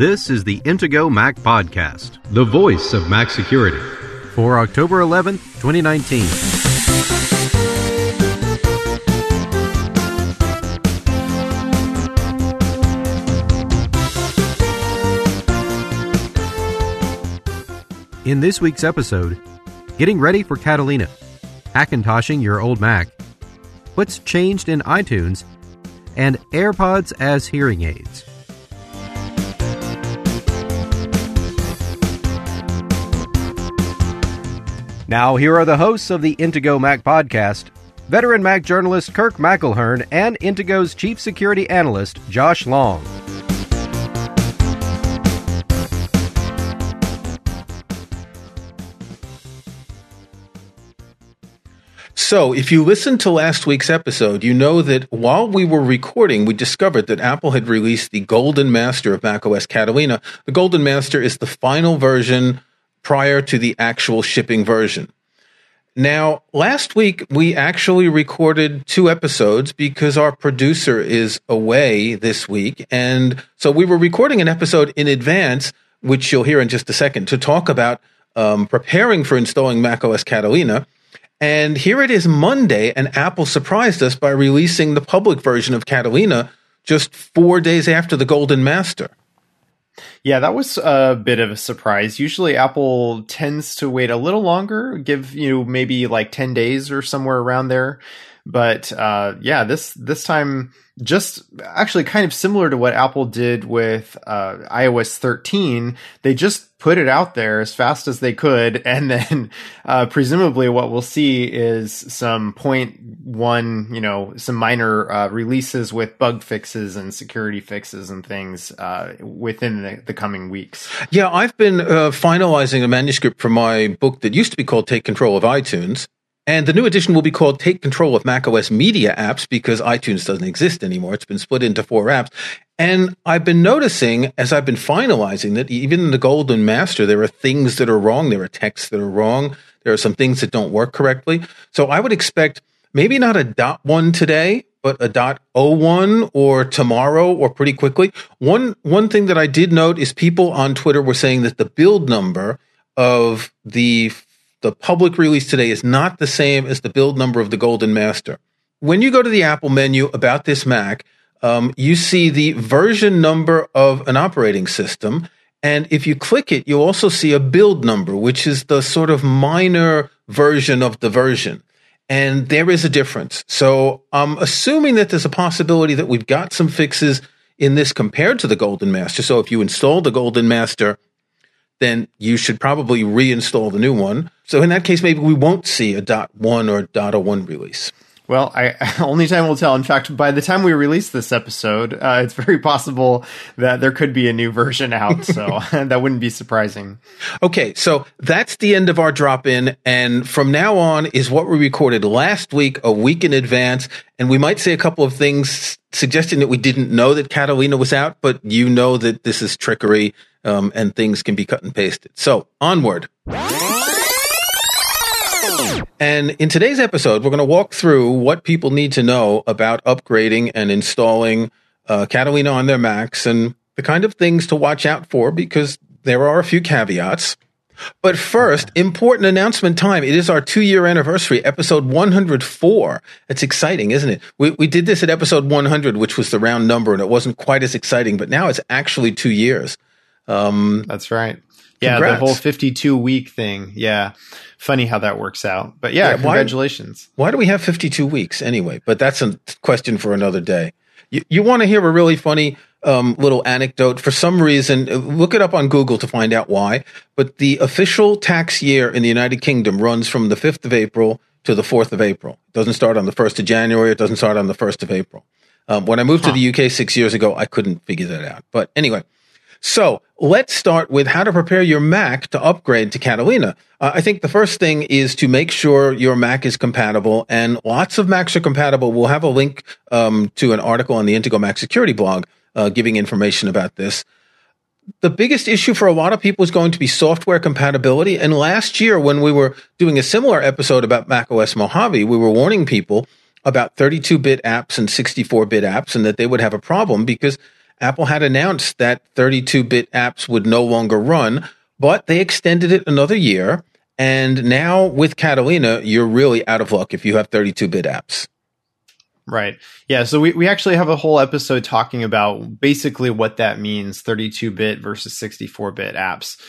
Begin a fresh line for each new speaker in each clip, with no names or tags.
This is the Intego Mac Podcast, the voice of Mac security, for October 11th, 2019. In this week's episode, getting ready for Catalina, Hackintoshing your old Mac, what's changed in iTunes, and AirPods as hearing aids. Now, here are the hosts of the Intego Mac podcast veteran Mac journalist Kirk McElhearn and Intego's chief security analyst Josh Long.
So, if you listened to last week's episode, you know that while we were recording, we discovered that Apple had released the Golden Master of macOS Catalina. The Golden Master is the final version prior to the actual shipping version. Now, last week we actually recorded two episodes because our producer is away this week. And so we were recording an episode in advance, which you'll hear in just a second, to talk about um, preparing for installing macOS Catalina. And here it is Monday, and Apple surprised us by releasing the public version of Catalina just four days after the Golden Master.
Yeah, that was a bit of a surprise. Usually Apple tends to wait a little longer, give you maybe like 10 days or somewhere around there. But uh, yeah, this this time just actually kind of similar to what Apple did with uh, iOS 13. They just put it out there as fast as they could, and then uh, presumably what we'll see is some point one, you know, some minor uh, releases with bug fixes and security fixes and things uh, within the, the, coming weeks.
Yeah, I've been uh, finalizing a manuscript for my book that used to be called "Take Control of iTunes." And the new edition will be called Take Control of macOS Media Apps because iTunes doesn't exist anymore. It's been split into four apps. And I've been noticing as I've been finalizing that even in the Golden Master, there are things that are wrong. There are texts that are wrong. There are some things that don't work correctly. So I would expect maybe not a dot one today, but a dot o one or tomorrow or pretty quickly. One one thing that I did note is people on Twitter were saying that the build number of the the public release today is not the same as the build number of the Golden Master. When you go to the Apple menu about this Mac, um, you see the version number of an operating system. And if you click it, you also see a build number, which is the sort of minor version of the version. And there is a difference. So I'm assuming that there's a possibility that we've got some fixes in this compared to the Golden Master. So if you install the Golden Master then you should probably reinstall the new one. So in that case, maybe we won't see a dot one or dot one release.
Well, I, only time will tell. In fact, by the time we release this episode, uh, it's very possible that there could be a new version out. So that wouldn't be surprising.
Okay, so that's the end of our drop in, and from now on is what we recorded last week, a week in advance, and we might say a couple of things suggesting that we didn't know that Catalina was out, but you know that this is trickery um, and things can be cut and pasted. So onward. And in today's episode, we're going to walk through what people need to know about upgrading and installing uh, Catalina on their Macs and the kind of things to watch out for because there are a few caveats. But first, important announcement time. It is our two year anniversary, episode 104. It's exciting, isn't it? We, we did this at episode 100, which was the round number, and it wasn't quite as exciting, but now it's actually two years.
Um, That's right. Yeah, congrats. the whole 52 week thing. Yeah. Funny how that works out. But yeah, yeah congratulations.
Why, why, do we have 52 weeks anyway? But that's a question for another day. You, you want to hear a really funny um, little anecdote? For some reason, look it up on Google to find out why. But the official tax year in the United Kingdom runs from the 5th of April to the 4th of April. It doesn't start on the 1st of January. It doesn't start on the 1st of April. Um, when I moved huh. to the UK six years ago, I couldn't figure that out. But anyway, so let's start with how to prepare your Mac to upgrade to Catalina. Uh, I think the first thing is to make sure your Mac is compatible, and lots of Macs are compatible. We'll have a link um, to an article on the Intego Mac Security blog uh, giving information about this. The biggest issue for a lot of people is going to be software compatibility. And last year, when we were doing a similar episode about macOS Mojave, we were warning people about 32 bit apps and 64 bit apps and that they would have a problem because Apple had announced that 32 bit apps would no longer run, but they extended it another year. And now with Catalina, you're really out of luck if you have 32 bit apps.
Right. Yeah. So we, we actually have a whole episode talking about basically what that means 32 bit versus 64 bit apps.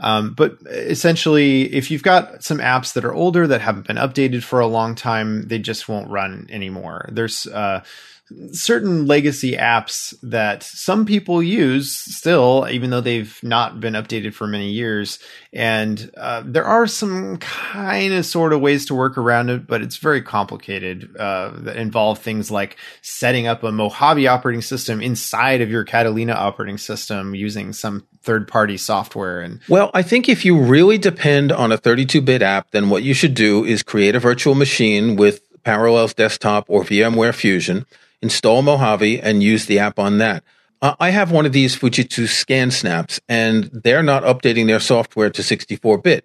Um, but essentially, if you've got some apps that are older that haven't been updated for a long time, they just won't run anymore. There's uh, certain legacy apps that some people use still, even though they've not been updated for many years. And uh, there are some kind of sort of ways to work around it, but it's very complicated uh, that involve things like setting up a Mojave operating system inside of your Catalina operating system using some third party software. And
well, I think if you really depend on a 32 bit app, then what you should do is create a virtual machine with Parallels Desktop or VMware Fusion install Mojave, and use the app on that. Uh, I have one of these Fujitsu scan snaps, and they're not updating their software to 64 bit.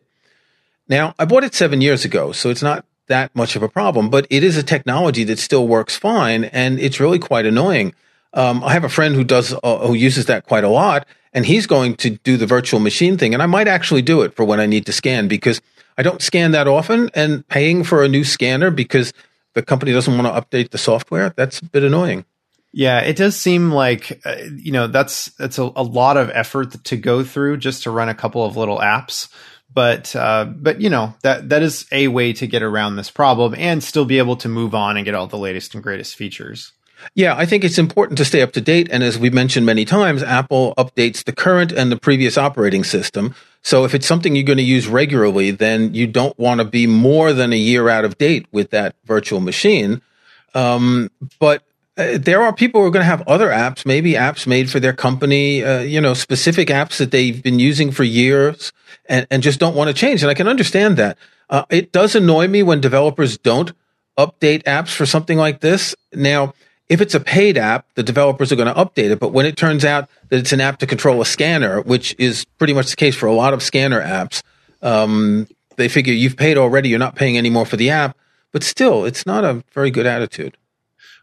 Now, I bought it seven years ago, so it's not that much of a problem, but it is a technology that still works fine, and it's really quite annoying. Um, I have a friend who does uh, who uses that quite a lot, and he's going to do the virtual machine thing, and I might actually do it for when I need to scan because I don't scan that often, and paying for a new scanner because the company doesn't want to update the software, that's a bit annoying.
Yeah, it does seem like uh, you know that's that's a, a, lot of effort to go through just to run a couple of little apps. But uh, but you know that that is a way to get around this problem and still be able to move on and get all the latest and greatest features.
Yeah, I think it's important to stay up to date. And as we've mentioned many times, Apple updates the current and the previous operating system. So if it's something you're going to use regularly, then you don't want to be more than a year out of date with that virtual machine. Um, but uh, there are people who are going to have other apps, maybe apps made for their company, uh, you know, specific apps that they've been using for years and, and just don't want to change. And I can understand that. Uh, it does annoy me when developers don't update apps for something like this. Now, if it's a paid app, the developers are going to update it. But when it turns out that it's an app to control a scanner, which is pretty much the case for a lot of scanner apps, um, they figure you've paid already, you're not paying anymore for the app. But still, it's not a very good attitude.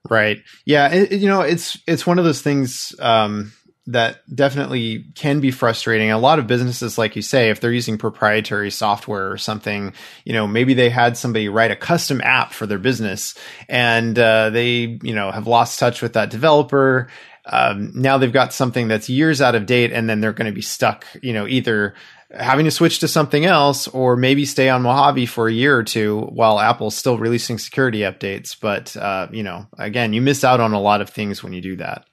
Right. Yeah. It, you know, it's it's one of those things. Um, that definitely can be frustrating. A lot of businesses, like you say, if they're using proprietary software or something, you know, maybe they had somebody write a custom app for their business and uh, they, you know, have lost touch with that developer. Um, now they've got something that's years out of date and then they're going to be stuck, you know, either having to switch to something else or maybe stay on Mojave for a year or two while Apple's still releasing security updates. But, uh, you know, again, you miss out on a lot of things when you do that.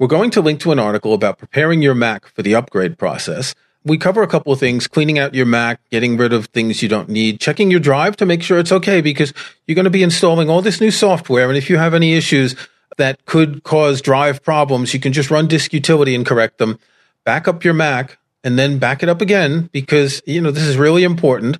We're going to link to an article about preparing your Mac for the upgrade process. We cover a couple of things cleaning out your Mac, getting rid of things you don't need, checking your drive to make sure it's okay because you're going to be installing all this new software. And if you have any issues that could cause drive problems, you can just run disk utility and correct them. Back up your Mac and then back it up again because, you know, this is really important.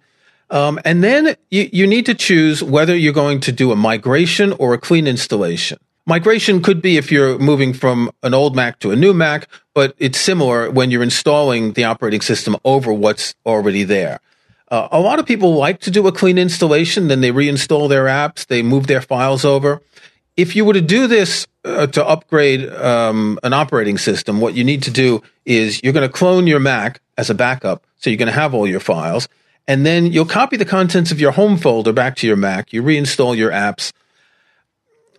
Um, and then you, you need to choose whether you're going to do a migration or a clean installation. Migration could be if you're moving from an old Mac to a new Mac, but it's similar when you're installing the operating system over what's already there. Uh, a lot of people like to do a clean installation, then they reinstall their apps, they move their files over. If you were to do this uh, to upgrade um, an operating system, what you need to do is you're going to clone your Mac as a backup, so you're going to have all your files, and then you'll copy the contents of your home folder back to your Mac. You reinstall your apps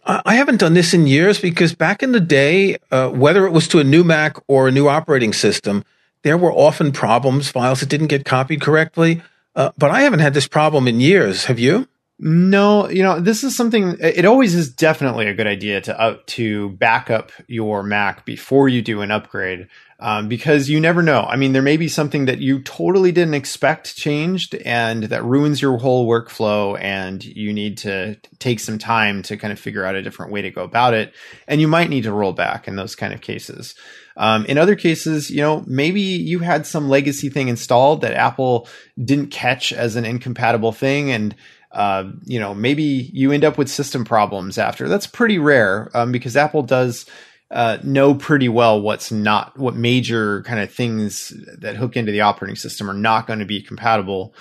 I haven't done this in years because back in the day, uh, whether it was to a new Mac or a new operating system, there were often problems, files that didn't get copied correctly. Uh, but I haven't had this problem in years. Have you?
No, you know, this is something. It always is definitely a good idea to uh, to back up your Mac before you do an upgrade um, because you never know. I mean, there may be something that you totally didn't expect changed and that ruins your whole workflow, and you need to take some time to kind of figure out a different way to go about it. And you might need to roll back in those kind of cases. Um, in other cases, you know, maybe you had some legacy thing installed that Apple didn't catch as an incompatible thing, and uh, you know, maybe you end up with system problems after. That's pretty rare um, because Apple does uh, know pretty well what's not what major kind of things that hook into the operating system are not going to be compatible.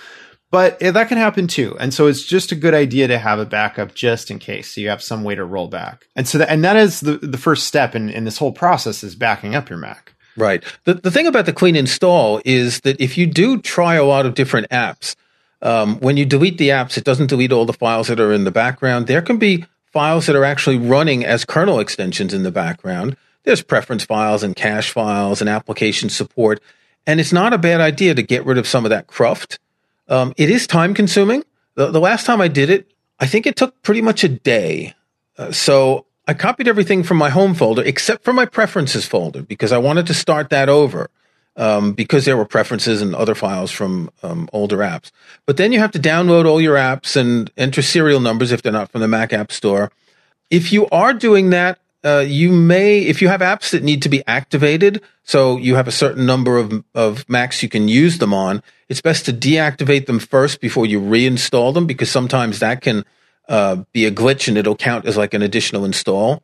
but that can happen too. And so it's just a good idea to have a backup just in case. So you have some way to roll back. And so that, and that is the, the first step in, in this whole process is backing up your Mac.
Right. The, the thing about the clean install is that if you do try a lot of different apps, um, when you delete the apps, it doesn't delete all the files that are in the background. There can be files that are actually running as kernel extensions in the background. There's preference files and cache files and application support. And it's not a bad idea to get rid of some of that cruft um, it is time consuming. The, the, last time I did it, I think it took pretty much a day. Uh, so I copied everything from my home folder except for my preferences folder because I wanted to start that over um, because there were preferences and other files from um, older apps. But then you have to download all your apps and enter serial numbers if they're not from the Mac App Store. If you are doing that, uh, you may, if you have apps that need to be activated, so you have a certain number of, of Macs you can use them on, it's best to deactivate them first before you reinstall them because sometimes that can uh, be a glitch and it'll count as like an additional install.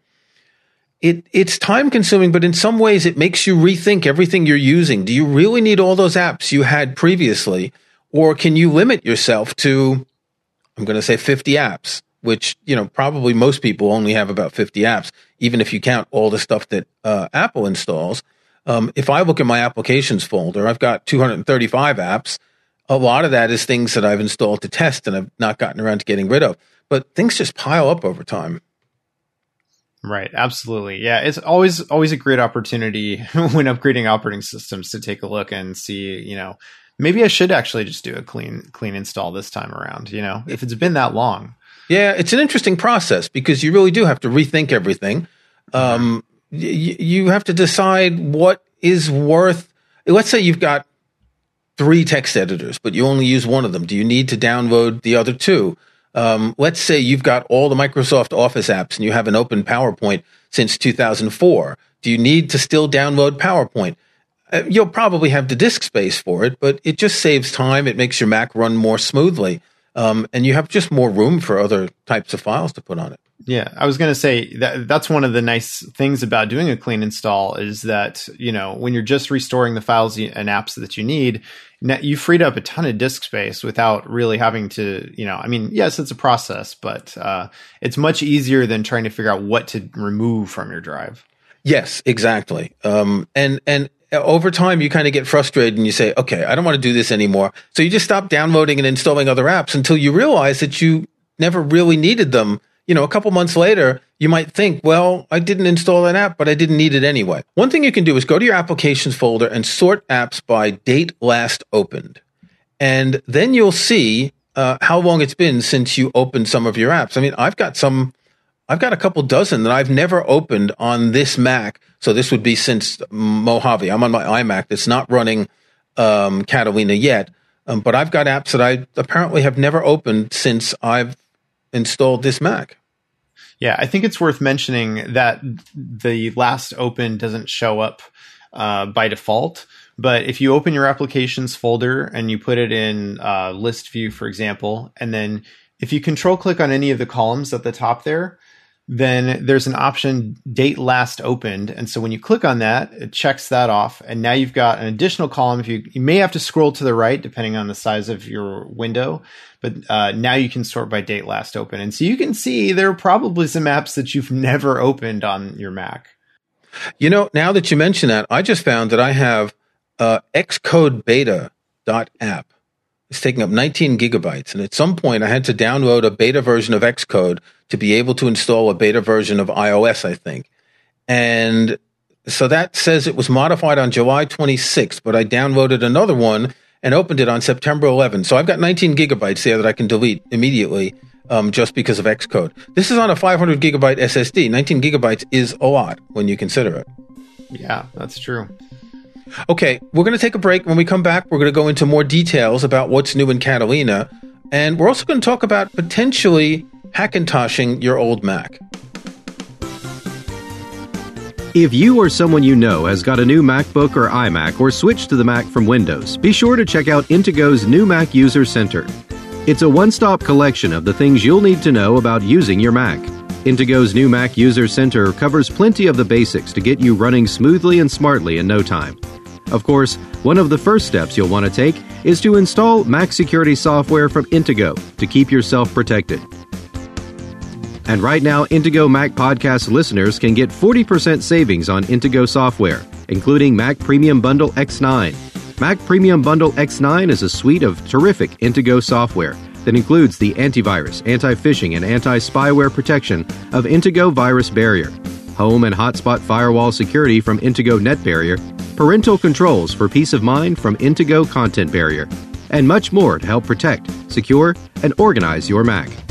It, it's time consuming, but in some ways it makes you rethink everything you're using. Do you really need all those apps you had previously? Or can you limit yourself to, I'm going to say 50 apps? which you know probably most people only have about 50 apps even if you count all the stuff that uh, apple installs um, if i look at my applications folder i've got 235 apps a lot of that is things that i've installed to test and i've not gotten around to getting rid of but things just pile up over time
Right, absolutely. Yeah, it's always always a great opportunity when upgrading operating systems to take a look and see, you know, maybe I should actually just do a clean clean install this time around, you know, if it's been that long.
Yeah, it's an interesting process because you really do have to rethink everything. Um, y- you have to decide what is worth. Let's say you've got three text editors, but you only use one of them. Do you need to download the other two? Um, let's say you've got all the Microsoft Office apps and you have an open PowerPoint since 2004. Do you need to still download PowerPoint? Uh, you'll probably have the disk space for it, but it just saves time. It makes your Mac run more smoothly. Um, and you have just more room for other types of files to put on it.
Yeah, I was going to say that that's one of the nice things about doing a clean install is that you know when you're just restoring the files and apps that you need, you freed up a ton of disk space without really having to you know. I mean, yes, it's a process, but uh, it's much easier than trying to figure out what to remove from your drive.
Yes, exactly. Um, and and over time you kind of get frustrated and you say, okay, I don't want to do this anymore. So you just stop downloading and installing other apps until you realize that you never really needed them. You know, a couple months later, you might think, well, I didn't install that app, but I didn't need it anyway. One thing you can do is go to your applications folder and sort apps by date last opened. And then you'll see uh, how long it's been since you opened some of your apps. I mean, I've got some I've got a couple dozen that I've never opened on this Mac. So this would be since Mojave. I'm on my iMac that's not running um, Catalina yet, um, but I've got apps that I apparently have never opened since I've installed this Mac.
Yeah, I think it's worth mentioning that the last open doesn't show up uh, by default. But if you open your applications folder and you put it in uh, list view, for example, and then if you control click on any of the columns at the top there, then there's an option date last opened. And so when you click on that, it checks that off. And now you've got an additional column. If you, you may have to scroll to the right, depending on the size of your window, but uh, now you can sort by date last open. And so you can see there are probably some apps that you've never opened on your Mac.
You know, now that you mention that, I just found that I have uh, Xcode beta dot app. It's taking up 19 gigabytes. And at some point, I had to download a beta version of Xcode to be able to install a beta version of iOS, I think. And so that says it was modified on July 26th, but I downloaded another one and opened it on September 11th. So I've got 19 gigabytes there that I can delete immediately um, just because of Xcode. This is on a 500 gigabyte SSD. 19 gigabytes is a lot when you consider it.
Yeah, that's true.
Okay, we're going to take a break. When we come back, we're going to go into more details about what's new in Catalina. And we're also going to talk about potentially Hackintoshing your old Mac.
If you or someone you know has got a new MacBook or iMac or switched to the Mac from Windows, be sure to check out Intego's new Mac User Center. It's a one stop collection of the things you'll need to know about using your Mac. Intego's new Mac User Center covers plenty of the basics to get you running smoothly and smartly in no time. Of course, one of the first steps you'll want to take is to install Mac security software from Intego to keep yourself protected. And right now, Intego Mac Podcast listeners can get 40% savings on Intego software, including Mac Premium Bundle X9. Mac Premium Bundle X9 is a suite of terrific Intego software that includes the antivirus, anti phishing, and anti spyware protection of Intego Virus Barrier, home and hotspot firewall security from Intego Net Barrier, parental controls for peace of mind from Intego Content Barrier, and much more to help protect, secure, and organize your Mac.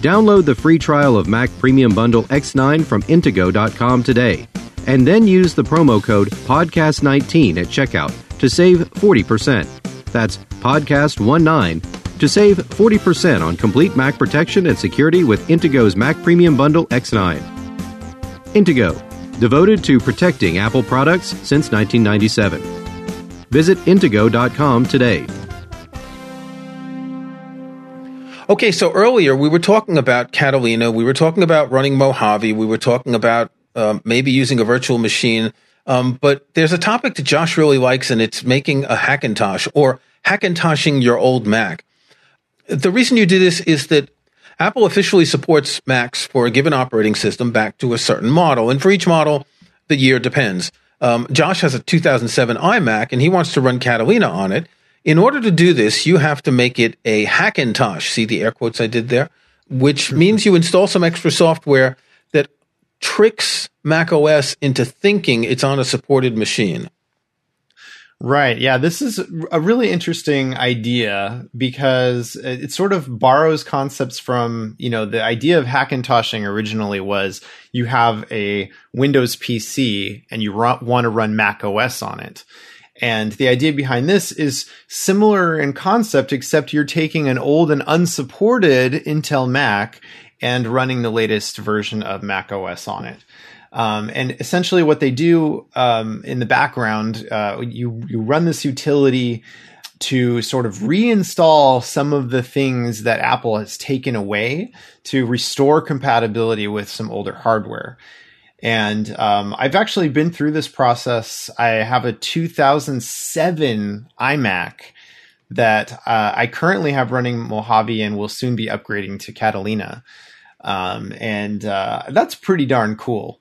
Download the free trial of Mac Premium Bundle X9 from Intego.com today, and then use the promo code PODCAST19 at checkout to save 40%. That's PODCAST19 to save 40% on complete Mac protection and security with Intego's Mac Premium Bundle X9. Intego, devoted to protecting Apple products since 1997. Visit Intego.com today.
Okay, so earlier we were talking about Catalina, we were talking about running Mojave, we were talking about um, maybe using a virtual machine. Um, but there's a topic that Josh really likes, and it's making a Hackintosh or Hackintoshing your old Mac. The reason you do this is that Apple officially supports Macs for a given operating system back to a certain model, and for each model, the year depends. Um, Josh has a 2007 iMac, and he wants to run Catalina on it. In order to do this, you have to make it a Hackintosh. See the air quotes I did there? Which means you install some extra software that tricks Mac OS into thinking it's on a supported machine.
Right. Yeah. This is a really interesting idea because it sort of borrows concepts from, you know, the idea of Hackintoshing originally was you have a Windows PC and you want to run Mac OS on it. And the idea behind this is similar in concept, except you're taking an old and unsupported Intel Mac and running the latest version of Mac OS on it. Um, and essentially, what they do um, in the background, uh, you you run this utility to sort of reinstall some of the things that Apple has taken away to restore compatibility with some older hardware. And um, I've actually been through this process. I have a 2007 iMac that uh, I currently have running Mojave and will soon be upgrading to Catalina. Um, and uh, that's pretty darn cool.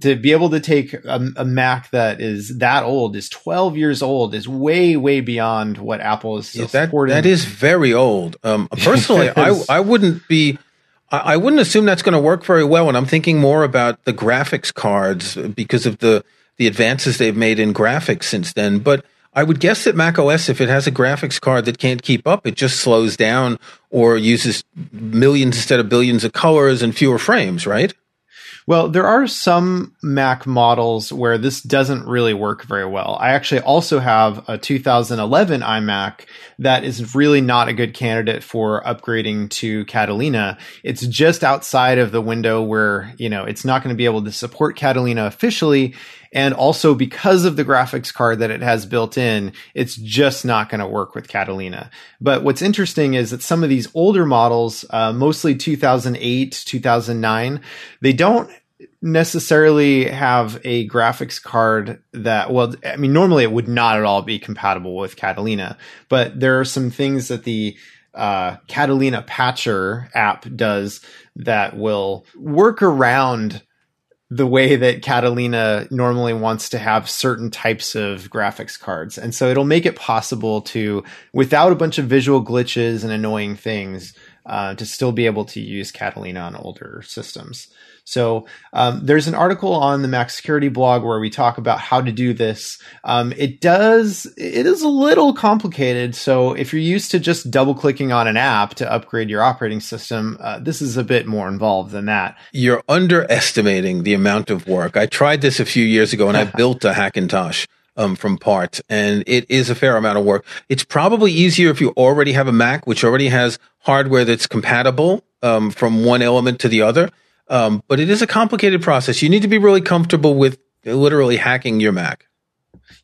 To be able to take a, a, Mac that is that old, is 12 years old, is way, way beyond what Apple is
yeah, that, That is very old. Um, personally, I, I wouldn't be I, wouldn't assume that's going to work very well. And I'm thinking more about the graphics cards uh, because of the the advances they've made in graphics since then. But I would guess that Mac OS, if it has a graphics card that can't keep up, it just slows down or uses millions instead of billions of colors and fewer frames, right?
Well, there are some Mac models where this doesn't really work very well. I actually also have a 2011 iMac that is really not a good candidate for upgrading to Catalina. It's just outside of the window where, you know, it's not going to be able to support Catalina officially. And also because of the graphics card that it has built in, it's just not going to work with Catalina. But what's interesting is that some of these older models, uh, mostly 2008, 2009, they don't necessarily have a graphics card that well i mean normally it would not at all be compatible with catalina but there are some things that the uh, catalina patcher app does that will work around the way that catalina normally wants to have certain types of graphics cards. And so it'll make it possible to without a bunch of visual glitches and annoying things uh, to still be able to use catalina on older systems so um, there's an article on the Mac Security blog where we talk about how to do this. Um, it does it is a little complicated. So if you're used to just double clicking on an app to upgrade your operating system, uh, this is a bit more involved than that.
You're underestimating the amount of work. I tried this a few years ago and I built a Hackintosh. Um, from parts, and it is a fair amount of work. It's probably easier if you already have a Mac, which already has hardware that's compatible um, from one element to the other. Um, but it is a complicated process. You need to be really comfortable with literally hacking your Mac.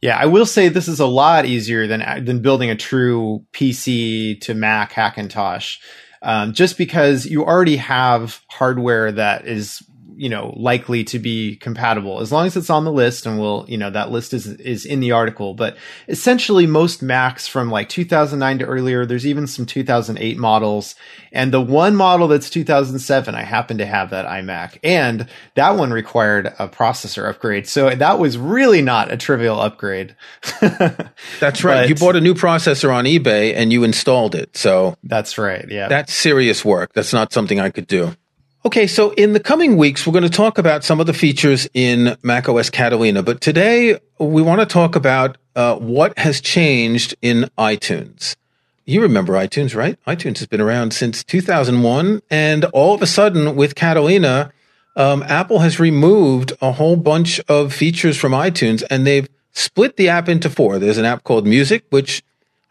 Yeah, I will say this is a lot easier than than building a true PC to Mac Hackintosh, um, just because you already have hardware that is you know likely to be compatible as long as it's on the list and we'll you know that list is is in the article. But essentially most macs from like 2009 to earlier there's even some 2008 models. And the one model that's 2007 i happen to have that imac. And that one required a processor upgrade. So that was really not a trivial upgrade.
That's right. But, you bought a new processor on ebay and you installed it. So
that's right. Yeah.
that's serious work. That's not something i could do Okay, so in the coming weeks, we're going to talk about some of the features in macOS Catalina, but today we want to talk about uh, what has changed in iTunes. You remember iTunes, right? iTunes has been around since 2001, and all of a sudden, with Catalina, um, Apple has removed a whole bunch of features from iTunes, and they've split the app into four. There's an app called Music, which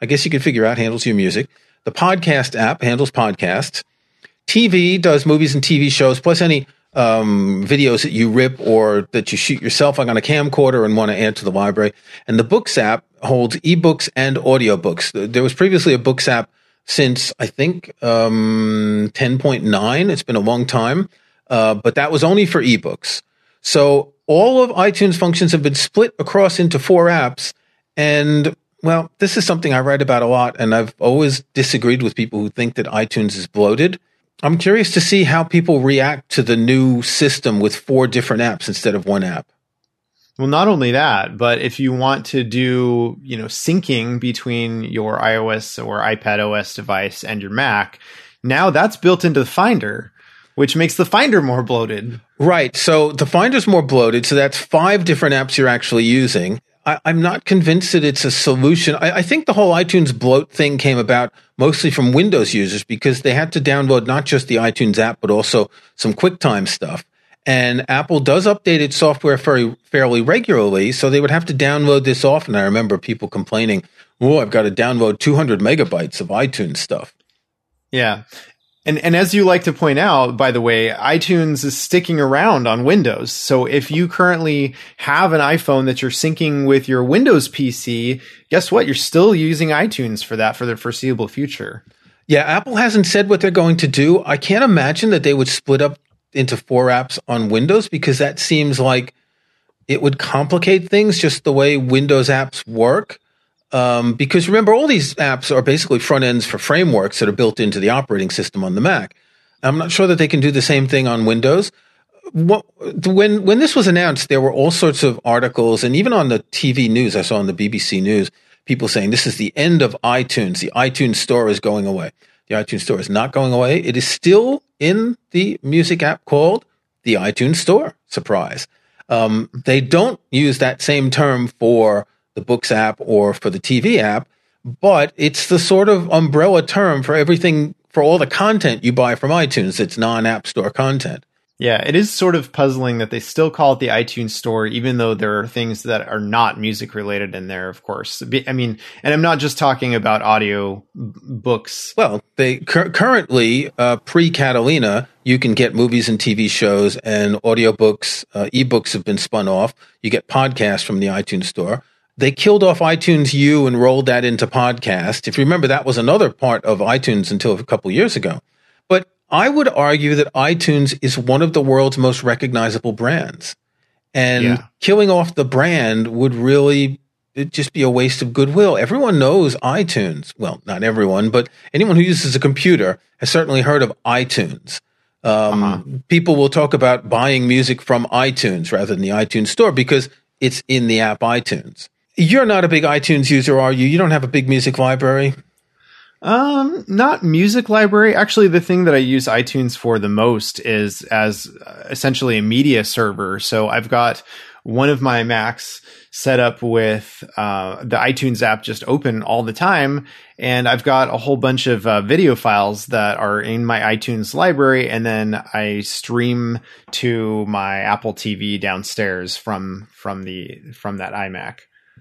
I guess you can figure out handles your music. The podcast app handles podcasts. TV does movies and TV shows, plus any um, videos that you rip or that you shoot yourself on a camcorder and want to add to the library. And the Books app holds ebooks and audiobooks. There was previously a Books app since I think um, 10.9. It's been a long time, uh, but that was only for ebooks. So all of iTunes functions have been split across into four apps. And well, this is something I write about a lot, and I've always disagreed with people who think that iTunes is bloated. I'm curious to see how people react to the new system with four different apps instead of one app.
Well, not only that, but if you want to do, you know, syncing between your iOS or iPad OS device and your Mac, now that's built into the Finder, which makes the Finder more bloated.
Right. So the Finder's more bloated. So that's five different apps you're actually using. I, am not convinced that it's a solution. I, I, think the whole iTunes bloat thing came about mostly from Windows users because they had to download not just the iTunes app, but also some QuickTime stuff. And Apple does update its software very, fairly regularly, so they would have to download this often. I remember people complaining, "Oh, I've got to download 200 megabytes of iTunes stuff."
Yeah, and and as you like to point out, by the way, iTunes is sticking around on Windows. So if you currently have an iPhone that you're syncing with your Windows PC, guess what? You're still using iTunes for that for the foreseeable future.
Yeah, Apple hasn't said what they're going to do. I can't imagine that they would split up into four apps on Windows because that seems like it would complicate things just the way Windows apps work. Um, because remember, all these apps are basically front ends for frameworks that are built into the operating system on the Mac. I'm not sure that they can do the same thing on Windows. What, when when this was announced, there were all sorts of articles, and even on the TV news, I saw on the BBC News, people saying this is the end of iTunes. The iTunes Store is going away. The iTunes Store is not going away. It is still in the music app called the iTunes Store. Surprise. Um, they don't use that same term for the Books app or for the TV app, but it's the sort of umbrella term for everything, for all the content you buy from iTunes that's non App Store content.
Yeah, it is sort of puzzling that they still call it the iTunes Store, even though there are things that are not music related in there, of course. I mean, and I'm not just talking about audio books.
Well, they cu- currently, uh, pre Catalina, you can get movies and TV shows and audiobooks, uh, ebooks have been spun off. You get podcasts from the iTunes Store. They killed off iTunes U and rolled that into podcast. If you remember, that was another part of iTunes until a couple years ago. But I would argue that iTunes is one of the world's most recognizable brands. And yeah. killing off the brand would really just be a waste of goodwill. Everyone knows iTunes. Well, not everyone, but anyone who uses a computer has certainly heard of iTunes. Um, uh-huh. People will talk about buying music from iTunes rather than the iTunes store because it's in the app iTunes. You're not a big iTunes user, are you? You don't have a big music library?
Um, not music library. Actually, the thing that I use iTunes for the most is as uh, essentially a media server. So I've got one of my Macs set up with uh, the iTunes app just open all the time. And I've got a whole bunch of uh, video files that are in my iTunes library. And then I stream to my Apple TV downstairs from, from the, from that iMac.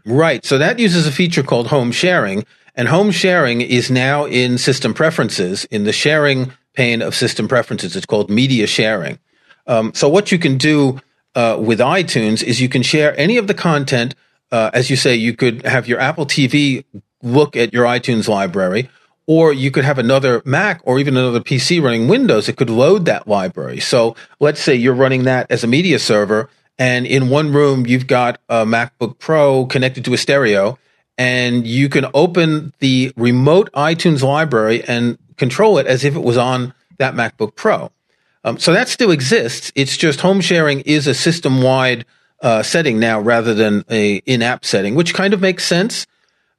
Right. So that uses a feature called home sharing. And home sharing is now in system preferences, in the sharing pane of system preferences. It's called media sharing. Um, so what you can do uh, with iTunes is you can share any of the content. Uh, as you say, you could have your Apple TV look at your iTunes library, or you could have another Mac or even another PC running Windows that could load that library. So let's say you're running that as a media server, and in one room you've got a MacBook Pro connected to a stereo, and you can open the remote iTunes library and control it as if it was on that MacBook Pro. Um, so that still exists. It's just home sharing is a system wide uh, setting now rather than a in app setting, which kind of makes sense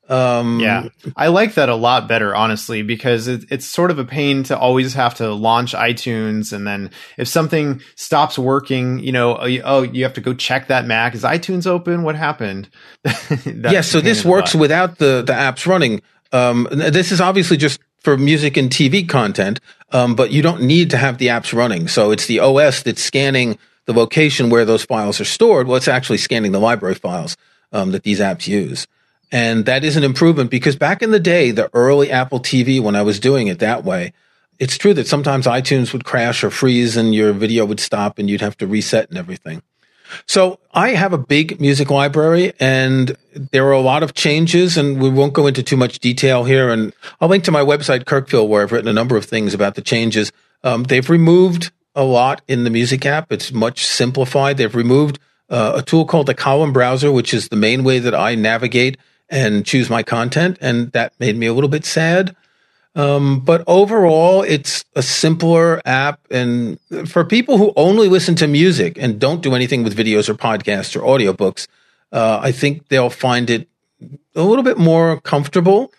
um, yeah, I like that a lot better, honestly, because it, it's sort of a pain to always have to launch iTunes, and then if something stops working, you know, oh, oh you have to go check that Mac. Is iTunes open? What happened?
yeah, so this works without the the apps running. Um, this is obviously just for music and TV content, um, but you don't need to have the apps running. So it's the OS that's scanning the location where those files are stored. Well, it's actually scanning the library files um, that these apps use. And that is an improvement because back in the day, the early Apple TV, when I was doing it that way, it's true that sometimes iTunes would crash or freeze and your video would stop and you'd have to reset and everything. So I have a big music library and there are a lot of changes and we won't go into too much detail here. And I'll link to my website, Kirkville, where I've written a number of things about the changes. Um, they've removed a lot in the music app. It's much simplified. They've removed uh, a tool called the column browser, which is the main way that I navigate and choose my content. And that made me a little bit sad. Um, but overall, it's a simpler app. And for people who only listen to music and don't do anything with videos or podcasts or audiobooks, uh, I think they'll find it a little bit more comfortable.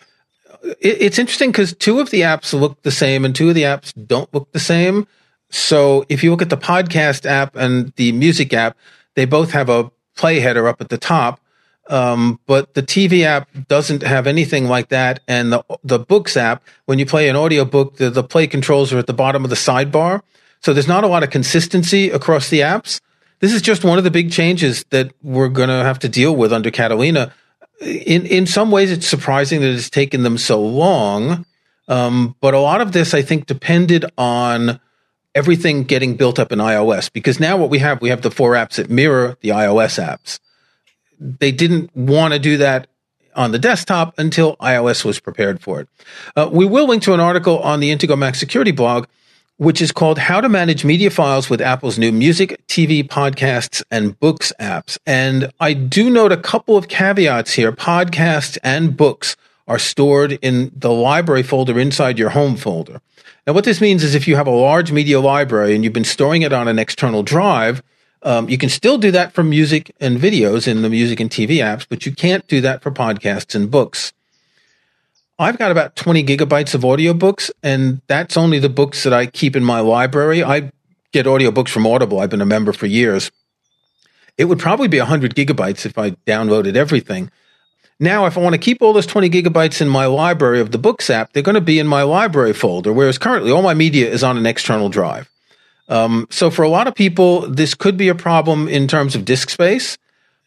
It, it's interesting because two of the apps look the same and two of the apps don't look the same. So if you look at the podcast app and the music app, they both have a play header up at the top. Um, but the TV app doesn't have anything like that. And the, the books app, when you play an audio book, the, the play controls are at the bottom of the sidebar. So there's not a lot of consistency across the apps. This is just one of the big changes that we're going to have to deal with under Catalina. In, in some ways, it's surprising that it's taken them so long. Um, but a lot of this, I think, depended on everything getting built up in iOS because now what we have, we have the four apps that mirror the iOS apps they didn't want to do that on the desktop until iOS was prepared for it. Uh, we will link to an article on the Intego Mac Security blog, which is called How to Manage Media Files with Apple's new music, TV, podcasts, and books apps. And I do note a couple of caveats here. Podcasts and books are stored in the library folder inside your home folder. Now, what this means is if you have a large media library and you've been storing it on an external drive, um, you can still do that for music and videos in the music and TV apps, but you can't do that for podcasts and books. I've got about 20 gigabytes of audiobooks, and that's only the books that I keep in my library. I get audiobooks from Audible. I've been a member for years. It would probably be 100 gigabytes if I downloaded everything. Now, if I want to keep all those 20 gigabytes in my library of the books app, they're going to be in my library folder, whereas currently all my media is on an external drive. Um, so for a lot of people, this could be a problem in terms of disk space.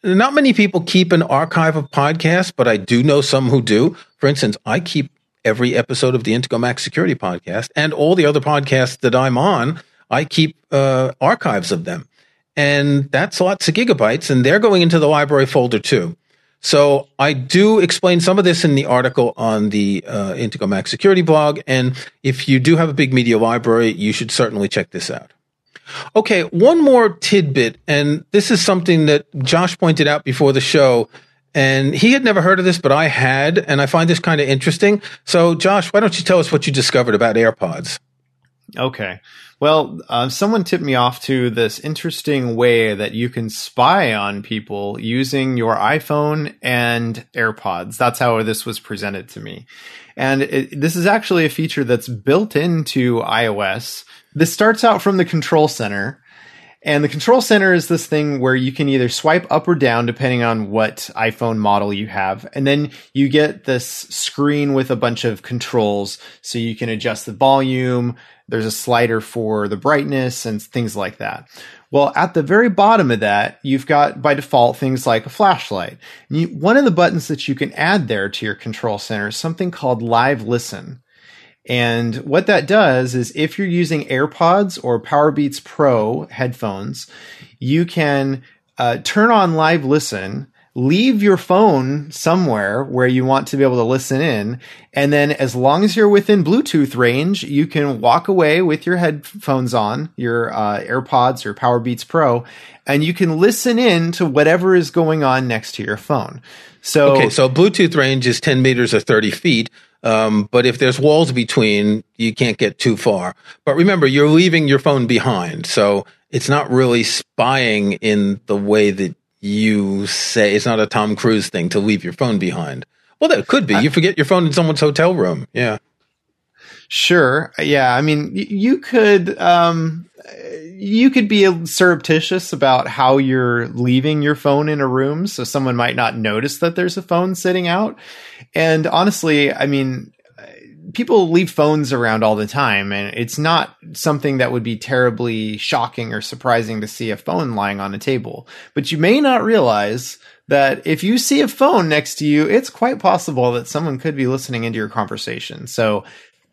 Not many people keep an archive of podcasts, but I do know some who do. For instance, I keep every episode of the Intego Mac Security Podcast and all the other podcasts that I'm on. I keep uh, archives of them, and that's lots of gigabytes, and they're going into the library folder too. So I do explain some of this in the article on the uh, Intego Mac Security blog, and if you do have a big media library, you should certainly check this out. Okay, one more tidbit, and this is something that Josh pointed out before the show, and he had never heard of this, but I had, and I find this kind of interesting. So, Josh, why don't you tell us what you discovered about AirPods?
Okay. Well, uh, someone tipped me off to this interesting way that you can spy on people using your iPhone and AirPods. That's how this was presented to me. And it, this is actually a feature that's built into iOS. This starts out from the control center. And the control center is this thing where you can either swipe up or down depending on what iPhone model you have. And then you get this screen with a bunch of controls. So you can adjust the volume. There's a slider for the brightness and things like that. Well, at the very bottom of that, you've got by default things like a flashlight. You, one of the buttons that you can add there to your control center is something called Live Listen. And what that does is if you're using AirPods or Powerbeats Pro headphones, you can uh, turn on Live Listen leave your phone somewhere where you want to be able to listen in. And then as long as you're within Bluetooth range, you can walk away with your headphones on, your uh, AirPods or Powerbeats Pro, and you can listen in to whatever is going on next to your phone. So,
okay, so Bluetooth range is 10 meters or 30 feet. Um, but if there's walls between, you can't get too far. But remember, you're leaving your phone behind. So it's not really spying in the way that you say it's not a Tom Cruise thing to leave your phone behind. Well, that could be. You forget your phone in someone's hotel room. Yeah.
Sure. Yeah. I mean, you could, um, you could be surreptitious about how you're leaving your phone in a room. So someone might not notice that there's a phone sitting out. And honestly, I mean, people leave phones around all the time and it's not something that would be terribly shocking or surprising to see a phone lying on a table. But you may not realize that if you see a phone next to you, it's quite possible that someone could be listening into your conversation. So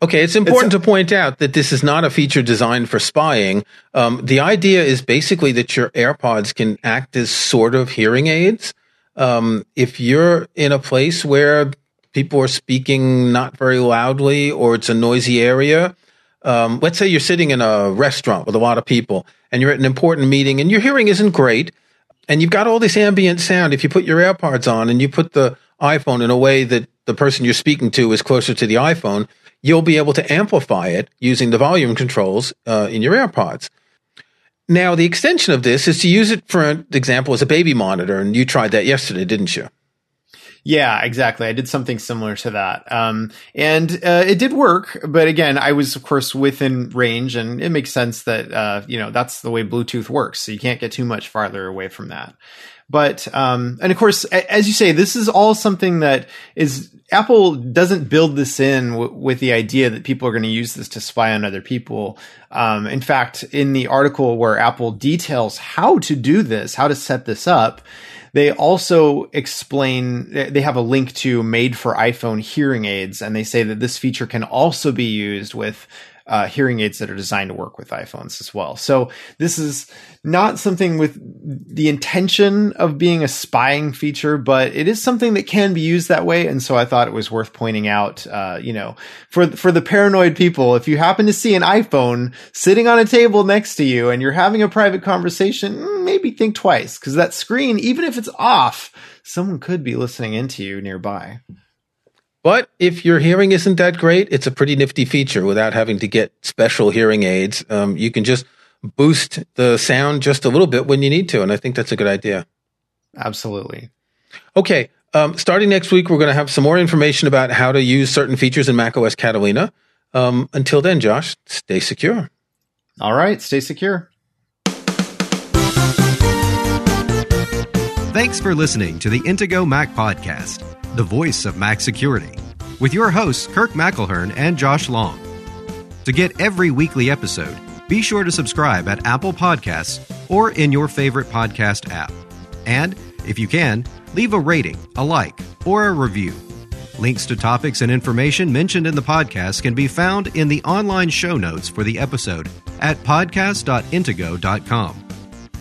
Okay, it's important it's, to point out that this is not a feature designed for spying. Um, the idea is basically that your AirPods can act as sort of hearing aids. Um, if you're in a place where people are speaking not very loudly or it's a noisy area. Um, let's say you're sitting in a restaurant with a lot of people and you're at an important meeting and your hearing isn't great and you've got all this ambient sound. If you put your AirPods on and you put the iPhone in a way that the person you're speaking to is closer to the iPhone, you'll be able to amplify it using the volume controls uh, in your AirPods. Now, the extension of this is to use it, for an example, as a baby monitor, and you tried that yesterday, didn't you?
Yeah, exactly. I did something similar to that. Um, and uh, it did work, but again, I was of course within range, and it makes sense that uh, you know that's the way Bluetooth works. So you can't get too much farther away from that. But um, and of course, as you say, this is all something that is Apple doesn't build this in w- with the idea that people are going to use this to spy on other people. Um, in fact, in the article where Apple details how to do this, how to set this up, they also explain, they have a link to made for iPhone hearing aids, and they say that this feature can also be used with uh, hearing aids that are designed to work with iPhones as well. So this is not something with the intention of being a spying feature, but it is something that can be used that way. And so I thought it was worth pointing out, uh, you know, for, for the paranoid people, if you happen to see an iPhone sitting on a table next to you and you're having a private conversation, mm, maybe think twice because that screen, even if it's off, someone could be listening into you nearby.
But if your hearing isn't that great, it's a pretty nifty feature without having to get special hearing aids. Um, you can just boost the sound just a little bit when you need to. And I think that's a good idea.
Absolutely.
Okay. Um, starting next week, we're going to have some more information about how to use certain features in macOS Catalina. Um, until then, Josh, stay secure.
All right. Stay secure.
Thanks for listening to the Intego Mac Podcast the voice of Mac security, with your hosts Kirk McElhearn and Josh Long. To get every weekly episode, be sure to subscribe at Apple Podcasts or in your favorite podcast app. And, if you can, leave a rating, a like, or a review. Links to topics and information mentioned in the podcast can be found in the online show notes for the episode at podcast.intego.com.